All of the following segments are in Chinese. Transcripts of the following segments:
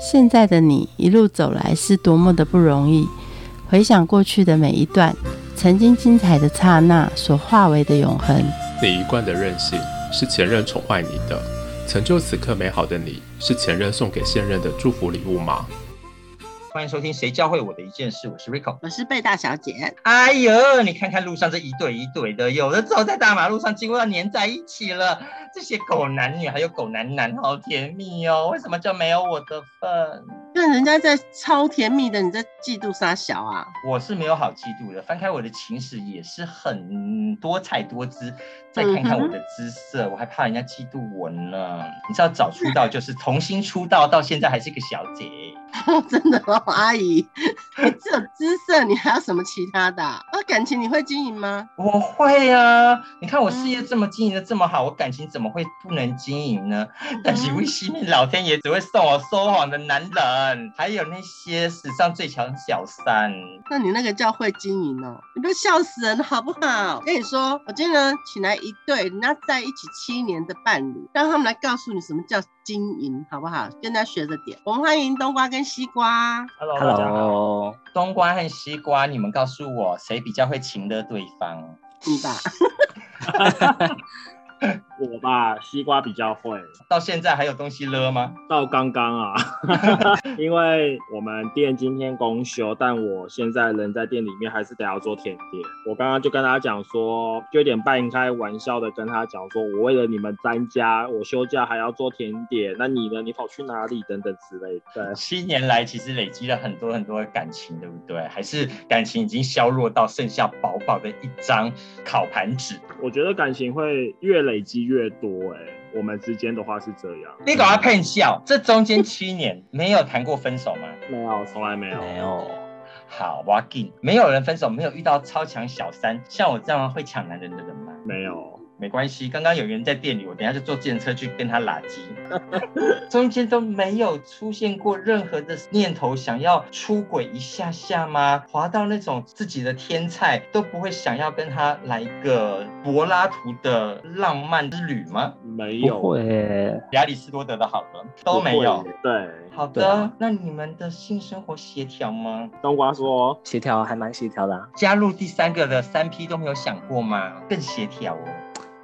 现在的你一路走来是多么的不容易。回想过去的每一段，曾经精彩的刹那所化为的永恒。你一贯的任性是前任宠坏你的，成就此刻美好的你是前任送给现任的祝福礼物吗？欢迎收听《谁教会我的一件事》，我是 Rico，我是贝大小姐。哎呦，你看看路上这一对一对的，有的走在大马路上，几乎要粘在一起了。这些狗男女还有狗男男，好甜蜜哦！为什么就没有我的份？那人家在超甜蜜的，你在嫉妒啥小啊？我是没有好嫉妒的，翻开我的情史也是很多彩多姿。再看看我的姿色，我还怕人家嫉妒我呢。你知道早出道就是重新出道，到现在还是个小姐。真的吗，阿姨？只有姿色，你还有什么其他的？那感情你会经营吗？我会啊！你看我事业这么经营的这么好，我感情怎么会不能经营呢？但是为西面老天爷只会送我说谎的男人，还有那些史上最强小三。那你那个叫会经营哦？你都笑死人好不好？跟你说，我今天请来一对人家在一起七年的伴侣，让他们来告诉你什么叫经营，好不好？跟他学着点。我们欢迎冬瓜跟西瓜。Hello，大家好。冬瓜和西瓜，你们告诉我谁比较会情的对方？你吧。我吧，西瓜比较会。到现在还有东西勒吗？到刚刚啊，因为我们店今天公休，但我现在人在店里面，还是得要做甜点。我刚刚就跟他讲说，就有点半开玩笑的跟他讲说，我为了你们搬家，我休假还要做甜点。那你呢？你跑去哪里？等等之类的。七年来其实累积了很多很多的感情，对不对？还是感情已经削弱到剩下薄薄的一张烤盘纸？我觉得感情会越累积越多，哎，我们之间的话是这样。你搞他骗笑，这中间七年 没有谈过分手吗？没有，从来没有。没有。好，我要给没有人分手，没有遇到超强小三，像我这样会抢男人的人吗？没有。没关系，刚刚有人在店里，我等下就坐电车去跟他拉鸡。中间都没有出现过任何的念头，想要出轨一下下吗？滑到那种自己的天菜都不会想要跟他来一个柏拉图的浪漫之旅吗？没有，会。亚里士多德的好了都没有。对，好的，那你们的性生活协调吗？冬瓜说协调还蛮协调的。加入第三个的三 P 都没有想过吗？更协调哦。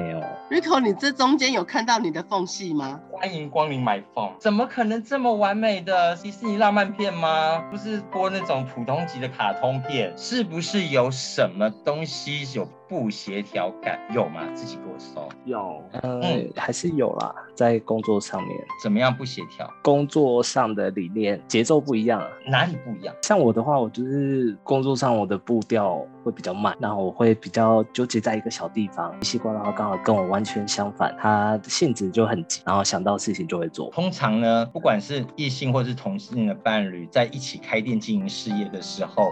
没有，Rico，你这中间有看到你的缝隙吗？欢迎光临买缝，怎么可能这么完美的迪士尼浪漫片吗？不是播那种普通级的卡通片，是不是有什么东西有？不协调感有吗？自己给我搜。有，嗯，还是有啦，在工作上面怎么样不协调？工作上的理念节奏不一样，哪里不一样？像我的话，我就是工作上我的步调会比较慢，然后我会比较纠结在一个小地方。西瓜的话刚好跟我完全相反，他性子就很急，然后想到事情就会做。通常呢，不管是异性或是同性的伴侣，在一起开店经营事业的时候。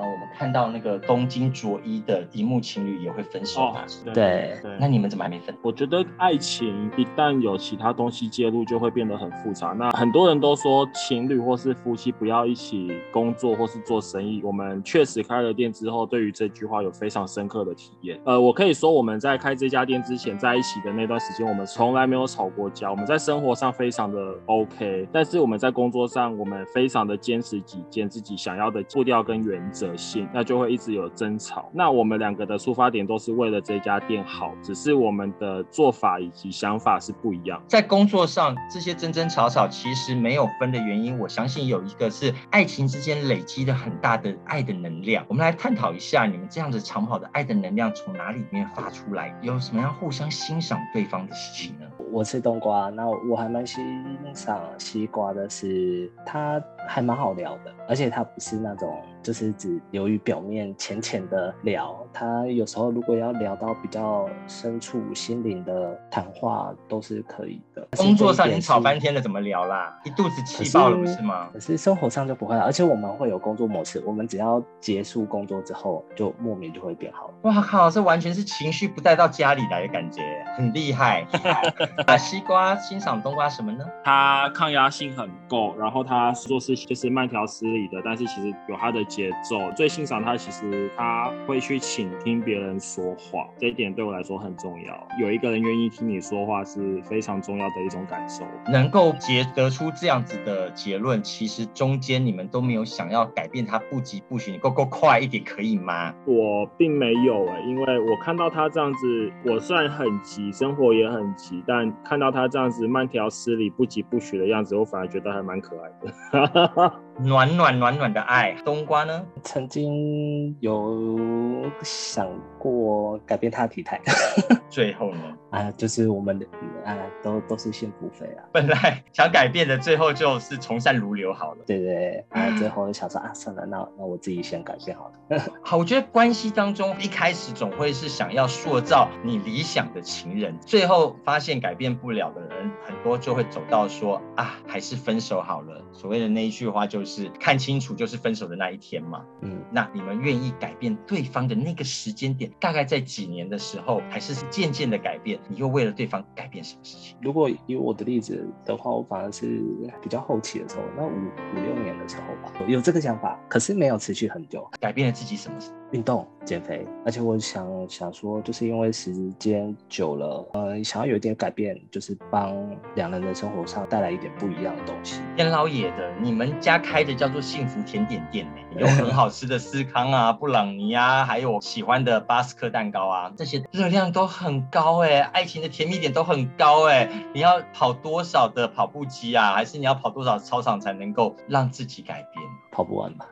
啊，我们看到那个东京卓一的荧幕情侣也会分手啊？对，那你们怎么还没分？我觉得爱情一旦有其他东西介入，就会变得很复杂。那很多人都说情侣或是夫妻不要一起工作或是做生意。我们确实开了店之后，对于这句话有非常深刻的体验。呃，我可以说我们在开这家店之前在一起的那段时间，我们从来没有吵过架。我们在生活上非常的 OK，但是我们在工作上，我们非常的坚持己见，自己想要的步调跟原则。性，那就会一直有争吵。那我们两个的出发点都是为了这家店好，只是我们的做法以及想法是不一样。在工作上，这些争争吵吵其实没有分的原因，我相信有一个是爱情之间累积的很大的爱的能量。我们来探讨一下，你们这样子长跑的爱的能量从哪里面发出来？有什么样互相欣赏对方的事情呢？我吃冬瓜，那我还蛮欣赏西瓜的，是他还蛮好聊的，而且他不是那种就是只流于表面浅浅的聊，他有时候如果要聊到比较深处心灵的谈话都是可以的。工作上已经吵翻天了，怎么聊啦？一肚子气爆了不是吗？可是生活上就不会了，而且我们会有工作模式，我们只要结束工作之后，就莫名就会变好。哇靠，这完全是情绪不带到家里来的感觉，很厉害。把西瓜欣赏冬瓜什么呢？它抗压性很够，然后它做事就是慢条斯理的，但是其实有他的节奏。最欣赏他，其实他会去倾听别人说话，这一点对我来说很重要。有一个人愿意听你说话是非常重要的一种感受。能够结得出这样子的结论，其实中间你们都没有想要改变他不急不徐，你够够快一点可以吗？我并没有哎、因为我看到他这样子，我虽然很急，生活也很急，但看到他这样子慢条斯理、不急不徐的样子，我反而觉得还蛮可爱的。暖暖暖暖的爱，冬瓜呢？曾经有想过改变他的体态 最后呢？啊，就是我们的啊，都都是幸福肥啊，本来想改变的，最后就是从善如流好了。对对对，啊，最后想说啊，算了，那那我自己先改变好了。好，我觉得关系当中一开始总会是想要塑造你理想的情人，最后发现改变不了的人，很多就会走到说啊，还是分手好了。所谓的那一句话就是看清楚就是分手的那一天嘛。嗯，那你们愿意改变对方的那个时间点，大概在几年的时候，还是渐渐的改变？你又为了对方改变什么事情？如果以我的例子的话，我反而是比较后期的时候，那五五六年的时候吧，有这个想法，可是没有持续很久。改变了自己什么事？运动、减肥，而且我想想说，就是因为时间久了，呃，想要有一点改变，就是帮两人的生活上带来一点不一样的东西。天老野的，你们家开的叫做幸福甜点店呢，有很好吃的司康啊、布朗尼啊，还有喜欢的巴斯克蛋糕啊，这些热量都很高哎，爱情的甜蜜点都很高哎。你要跑多少的跑步机啊？还是你要跑多少操场才能够让自己改变？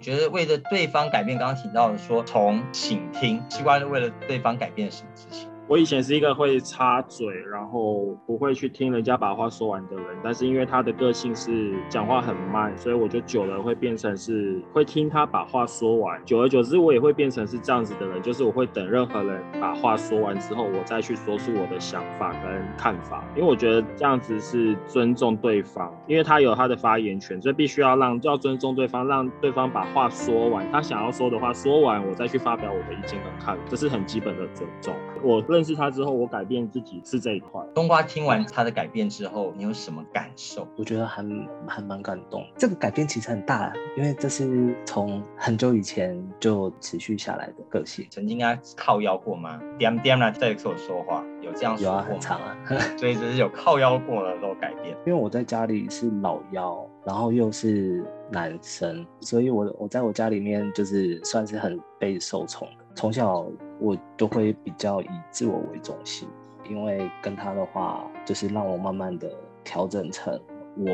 觉得为了对方改变，刚刚提到的说从倾听，西瓜是为了对方改变什么事情？我以前是一个会插嘴，然后不会去听人家把话说完的人，但是因为他的个性是讲话很慢，所以我就久了会变成是会听他把话说完。久而久之，我也会变成是这样子的人，就是我会等任何人把话说完之后，我再去说出我的想法跟看法，因为我觉得这样子是尊重对方，因为他有他的发言权，所以必须要让要尊重对方，让对方把话说完，他想要说的话说完，我再去发表我的意见跟看法，这是很基本的尊重。我认识他之后，我改变自己是这一块。冬瓜听完他的改变之后，你有什么感受？我觉得还还蛮感动。这个改变其实很大，因为这是从很久以前就持续下来的个性。曾经跟他靠腰过吗？点点啦，在跟我说话，有这样说有啊，过吗？很长啊。所以就是有靠腰过的都改变。因为我在家里是老幺，然后又是男生，所以我我在我家里面就是算是很被受宠的。从小我都会比较以自我为中心，因为跟他的话，就是让我慢慢的调整成我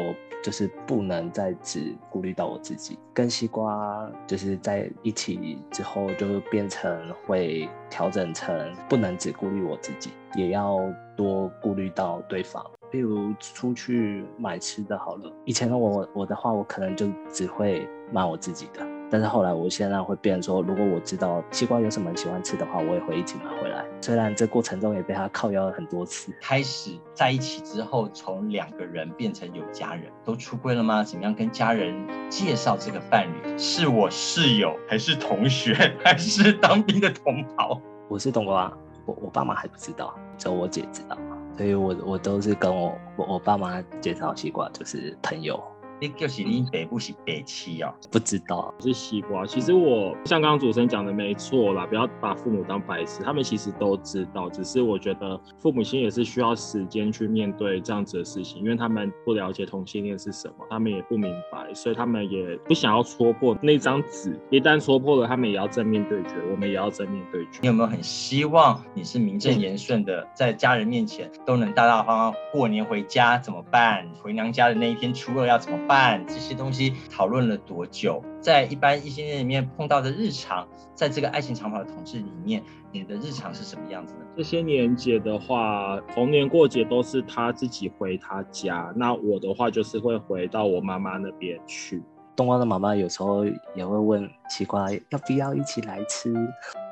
就是不能再只顾虑到我自己。跟西瓜就是在一起之后，就变成会调整成不能只顾虑我自己，也要多顾虑到对方。例如出去买吃的好了，以前的我我的话，我可能就只会骂我自己的，但是后来我现在会变成说，如果我知道西瓜有什么喜欢吃的话，我也会一起买回来。虽然这过程中也被他靠腰了很多次，开始在一起之后，从两个人变成有家人，都出柜了吗？怎么样跟家人介绍这个伴侣？是我室友，还是同学，还是当兵的同袍？我是冬瓜，我我爸妈还不知道，只有我姐知道，所以我我都是跟我我我爸妈介绍西瓜就是朋友，你就是你北部是北七哦。不知道是西瓜。其实我像刚刚主持人讲的没错啦，不要把父母当白痴，他们其实都知道，只是我觉得父母亲也是需要时间去面对这样子的事情，因为他们不了解同性恋是什么，他们也不明白，所以他们也不想要戳破那张纸。一旦戳破了，他们也要正面对决，我们也要正面对决你。有没有很希望你是名正言顺的，在家人面前都能大大方方过年回家怎么办？回娘家的那一天初二要怎么办？这些东西讨论了多久？在一般异性恋里面碰到的日常，在这个爱情长跑的同志里面，你的日常是什么样子呢？这些年节的话，逢年过节都是他自己回他家，那我的话就是会回到我妈妈那边去。冬瓜的妈妈有时候也会问西瓜要不要一起来吃，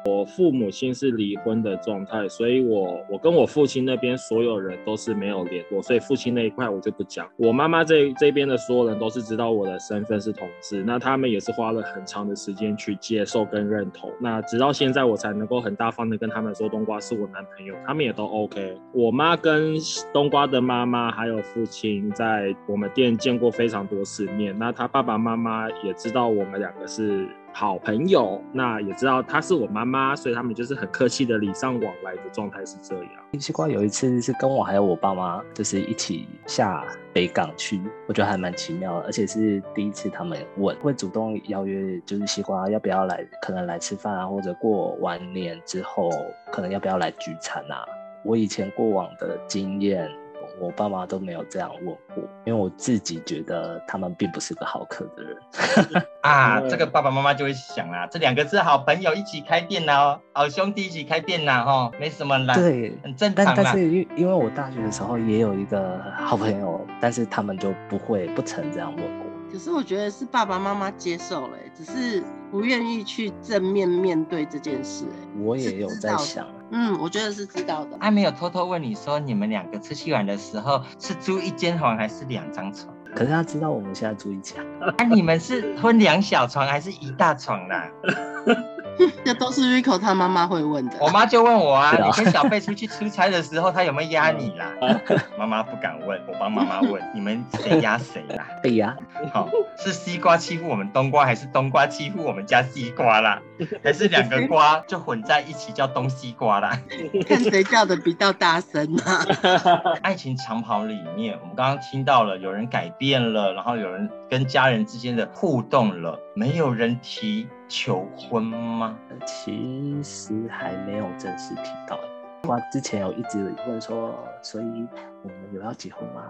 我父母亲是离婚的状态，所以我我跟我父亲那边所有人都是没有联络，所以父亲那一块我就不讲。我妈妈这这边的所有人都是知道我的身份是同志，那他们也是花了很长的时间去接受跟认同。那直到现在我才能够很大方的跟他们说冬瓜是我男朋友，他们也都 OK。我妈跟冬瓜的妈妈还有父亲在我们店见过非常多次面，那他爸爸妈妈也知道我们两个是。好朋友，那也知道她是我妈妈，所以他们就是很客气的礼尚往来的状态是这样。西瓜有一次是跟我还有我爸妈，就是一起下北港去，我觉得还蛮奇妙的，而且是第一次他们问，会主动邀约，就是西瓜要不要来，可能来吃饭啊，或者过完年之后，可能要不要来聚餐啊。我以前过往的经验。我爸妈都没有这样问过，因为我自己觉得他们并不是个好客的人 啊。这个爸爸妈妈就会想啊，这两个是好朋友一起开店呐，好兄弟一起开店呐，哈，没什么啦，对，很正常但但是因 因为我大学的时候也有一个好朋友，但是他们就不会不曾这样问过。可是我觉得是爸爸妈妈接受了，只是不愿意去正面面对这件事。哎，我也有在想，嗯，我觉得是知道的。他没有偷偷问你说，你们两个出去玩的时候是租一间房还是两张床？可是他知道我们现在住一家。那你们是分两小床还是一大床啦？这都是 Rico 他妈妈会问的。我妈就问我啊，你跟小贝出去出差的时候，他有没有压你啦？妈妈不敢问，我帮妈妈问，你们谁压谁啦？被压。好，是西瓜欺负我们冬瓜，还是冬瓜欺负我们家西瓜啦？还是两个瓜就混在一起叫东西瓜啦？看谁叫的比较大声啊！爱情长跑里面，我们刚刚听到了有人改变了，然后有人跟家人之间的互动了，没有人提。求婚吗？其实还没有正式提到。我之前有一直问说，所以我们有要结婚吗？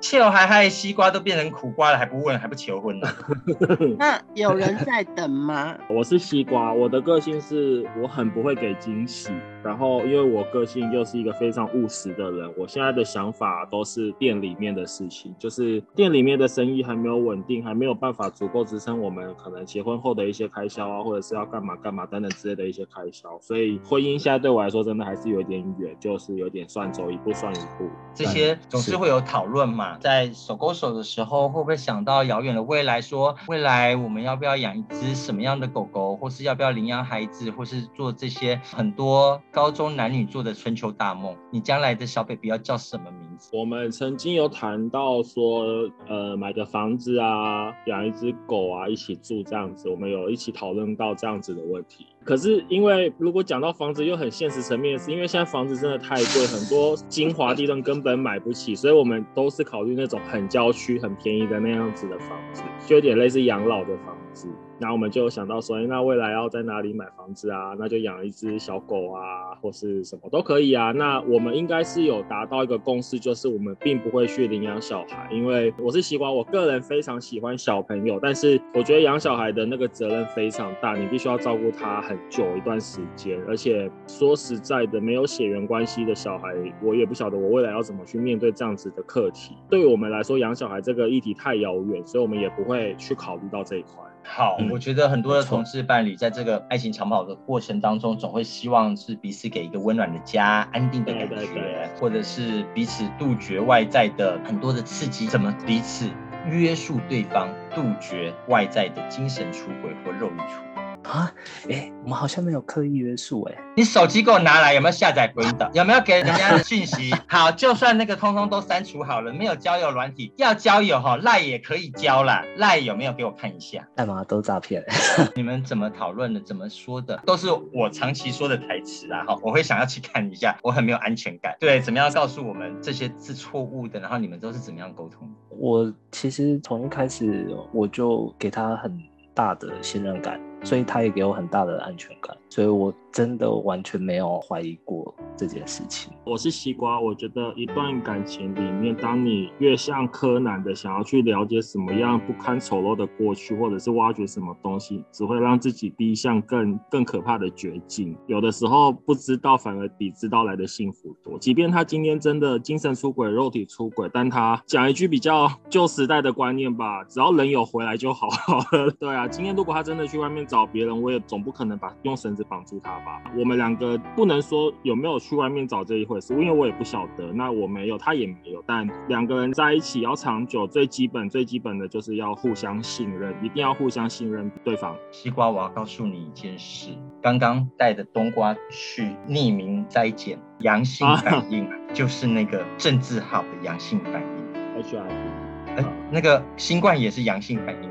切还害西瓜都变成苦瓜了，还不问还不求婚呢？那有人在等吗？我是西瓜，我的个性是我很不会给惊喜。然后，因为我个性又是一个非常务实的人，我现在的想法都是店里面的事情，就是店里面的生意还没有稳定，还没有办法足够支撑我们可能结婚后的一些开销啊，或者是要干嘛干嘛等等之类的一些开销。所以婚姻现在对我来说真的还是有点远，就是有点算走一步算一步。这些总是会有讨论嘛，在手勾手的时候，会不会想到遥远的未来，说未来我们要不要养一只什么样的狗狗，或是要不要领养孩子，或是做这些很多。高中男女做的春秋大梦，你将来的小 baby 要叫什么名字？我们曾经有谈到说，呃，买个房子啊，养一只狗啊，一起住这样子。我们有一起讨论到这样子的问题。可是因为如果讲到房子，又很现实层面的是，因为现在房子真的太贵，很多精华地段根本买不起，所以我们都是考虑那种很郊区、很便宜的那样子的房子，就有点类似养老的房子。然后我们就想到说，那未来要在哪里买房子啊？那就养一只小狗啊，或是什么都可以啊。那我们应该是有达到一个共识，就是我们并不会去领养小孩，因为我是喜欢，我个人非常喜欢小朋友，但是我觉得养小孩的那个责任非常大，你必须要照顾他很久一段时间，而且说实在的，没有血缘关系的小孩，我也不晓得我未来要怎么去面对这样子的课题。对于我们来说，养小孩这个议题太遥远，所以我们也不会去考虑到这一块。好，我觉得很多的同志伴侣在这个爱情长跑的过程当中，总会希望是彼此给一个温暖的家、安定的感觉，或者是彼此杜绝外在的很多的刺激，怎么彼此约束对方，杜绝外在的精神出轨或肉欲出。啊，哎，我们好像没有刻意约束，哎，你手机给我拿来，有没有下载鬼的？有没有给人家的讯息？好，就算那个通通都删除好了，没有交友软体，要交友哈，赖也可以交啦，赖有没有给我看一下？赖嘛？都诈骗？你们怎么讨论的？怎么说的？都是我长期说的台词啊，哈，我会想要去看一下，我很没有安全感。对，怎么样告诉我们这些是错误的？然后你们都是怎么样沟通？我其实从一开始我就给他很大的信任感。所以他也给我很大的安全感，所以我真的完全没有怀疑过这件事情。我是西瓜，我觉得一段感情里面，当你越像柯南的想要去了解什么样不堪丑陋的过去，或者是挖掘什么东西，只会让自己逼向更更可怕的绝境。有的时候不知道反而比知道来的幸福多。即便他今天真的精神出轨、肉体出轨，但他讲一句比较旧时代的观念吧，只要人有回来就好 好了。对啊，今天如果他真的去外面。找别人，我也总不可能把用绳子子绑住他吧。我们两个不能说有没有去外面找这一回事，因为我也不晓得。那我没有，他也没有。但两个人在一起要长久，最基本最基本的就是要互相信任，一定要互相信任对方。西瓜，我要告诉你一件事，刚刚带着冬瓜去匿名筛检，阳性反应 就是那个郑字号的阳性反应。HIV。哎，那个新冠也是阳性反应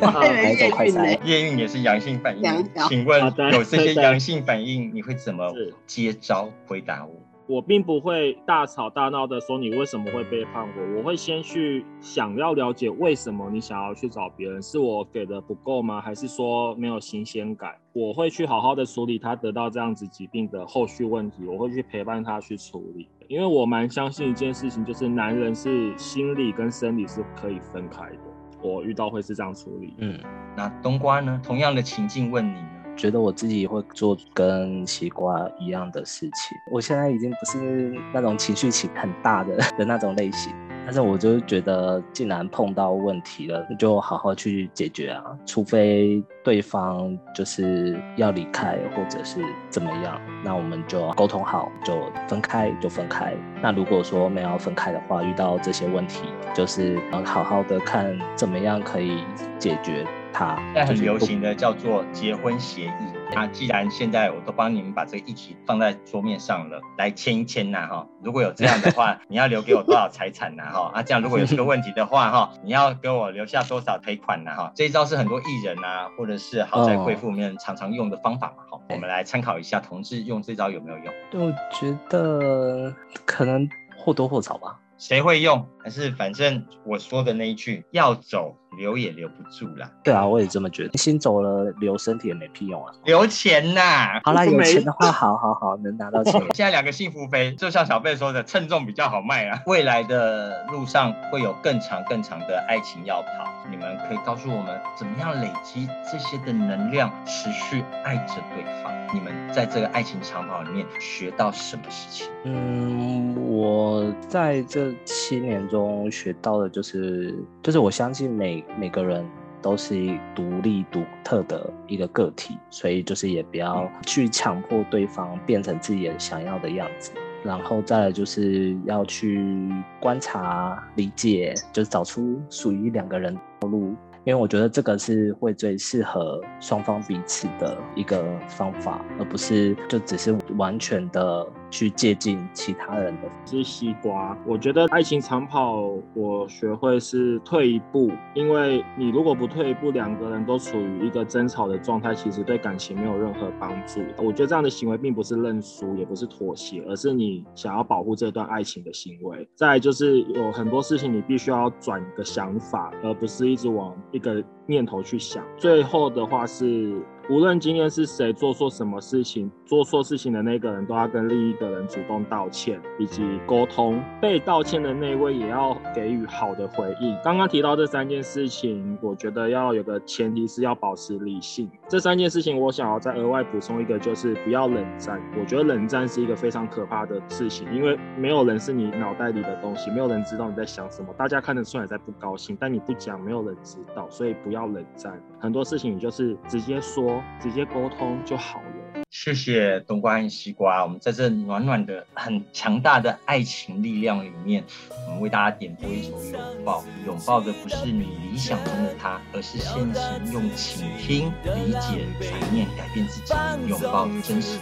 啊，还有快筛夜运也是阳性反应。请问有这些对阳性反应，你会怎么是。接招回答我？我并不会大吵大闹的说你为什么会背叛我，我会先去想要了解为什么你想要去找别人，是我给的不够吗？还是说没有新鲜感？我会去好好的处理他得到这样子疾病的后续问题，我会去陪伴他去处理，因为我蛮相信一件事情，就是男人是心理跟生理是可以分开的。我遇到会是这样处理。嗯，那冬瓜呢？同样的情境问你呢？觉得我自己会做跟西瓜一样的事情。我现在已经不是那种情绪起很大的的那种类型，但是我就觉得，既然碰到问题了，就好好去解决啊。除非对方就是要离开，或者是怎么样，那我们就沟通好，就分开就分开。那如果说没有分开的话，遇到这些问题，就是呃好好的看怎么样可以解决它。现在很流行的叫做结婚协议。那既然现在我都帮你们把这个议题放在桌面上了，来签一签呐哈。如果有这样的话，你要留给我多少财产呐哈？啊，这样如果有这个问题的话哈，你要给我留下多少赔款呐哈？这一招是很多艺人啊，或者是豪宅贵妇里面常常用的方法嘛哈。我们来参考一下，同志用这招有没有用？对，我觉得可能或多或少吧。谁会用？还是反正我说的那一句，要走留也留不住啦，对啊，我也这么觉得。心走了，留身体也没屁用啊。留钱呐。好啦，有钱的话，好好好，能拿到钱。现在两个幸福飞，就像小贝说的，称重比较好卖啊。未来的路上会有更长更长的爱情要跑，你们可以告诉我们怎么样累积这些的能量，持续爱着对方。你们在这个爱情长跑里面学到什么事情？嗯，我在这七年中学到的就是，就是我相信每每个人都是独立独特的一个个体，所以就是也不要去强迫对方变成自己想要的样子。然后再来就是要去观察、理解，就是找出属于两个人的路。因为我觉得这个是会最适合双方彼此的一个方法，而不是就只是完全的去接近其他人的。是西瓜。我觉得爱情长跑，我学会是退一步，因为你如果不退一步，两个人都处于一个争吵的状态，其实对感情没有任何帮助。我觉得这样的行为并不是认输，也不是妥协，而是你想要保护这段爱情的行为。再就是有很多事情你必须要转个想法，而不是一直往一个念头去想。最后的话是。无论今天是谁做错什么事情，做错事情的那个人都要跟另一个人主动道歉以及沟通，被道歉的那位也要给予好的回应。刚刚提到这三件事情，我觉得要有个前提是要保持理性。这三件事情，我想要再额外补充一个，就是不要冷战。我觉得冷战是一个非常可怕的事情，因为没有人是你脑袋里的东西，没有人知道你在想什么，大家看得出来在不高兴，但你不讲，没有人知道，所以不要冷战。很多事情你就是直接说。直接沟通就好了。谢谢冬瓜和西瓜，我们在这暖暖的、很强大的爱情力量里面，我们为大家点播一首《拥抱》。拥抱的不是你理想中的他，而是现行用倾听、理解、转念改变自己，拥抱真实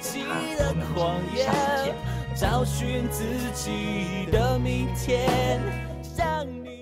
的他。我们下次见。找寻自己的明天，让你。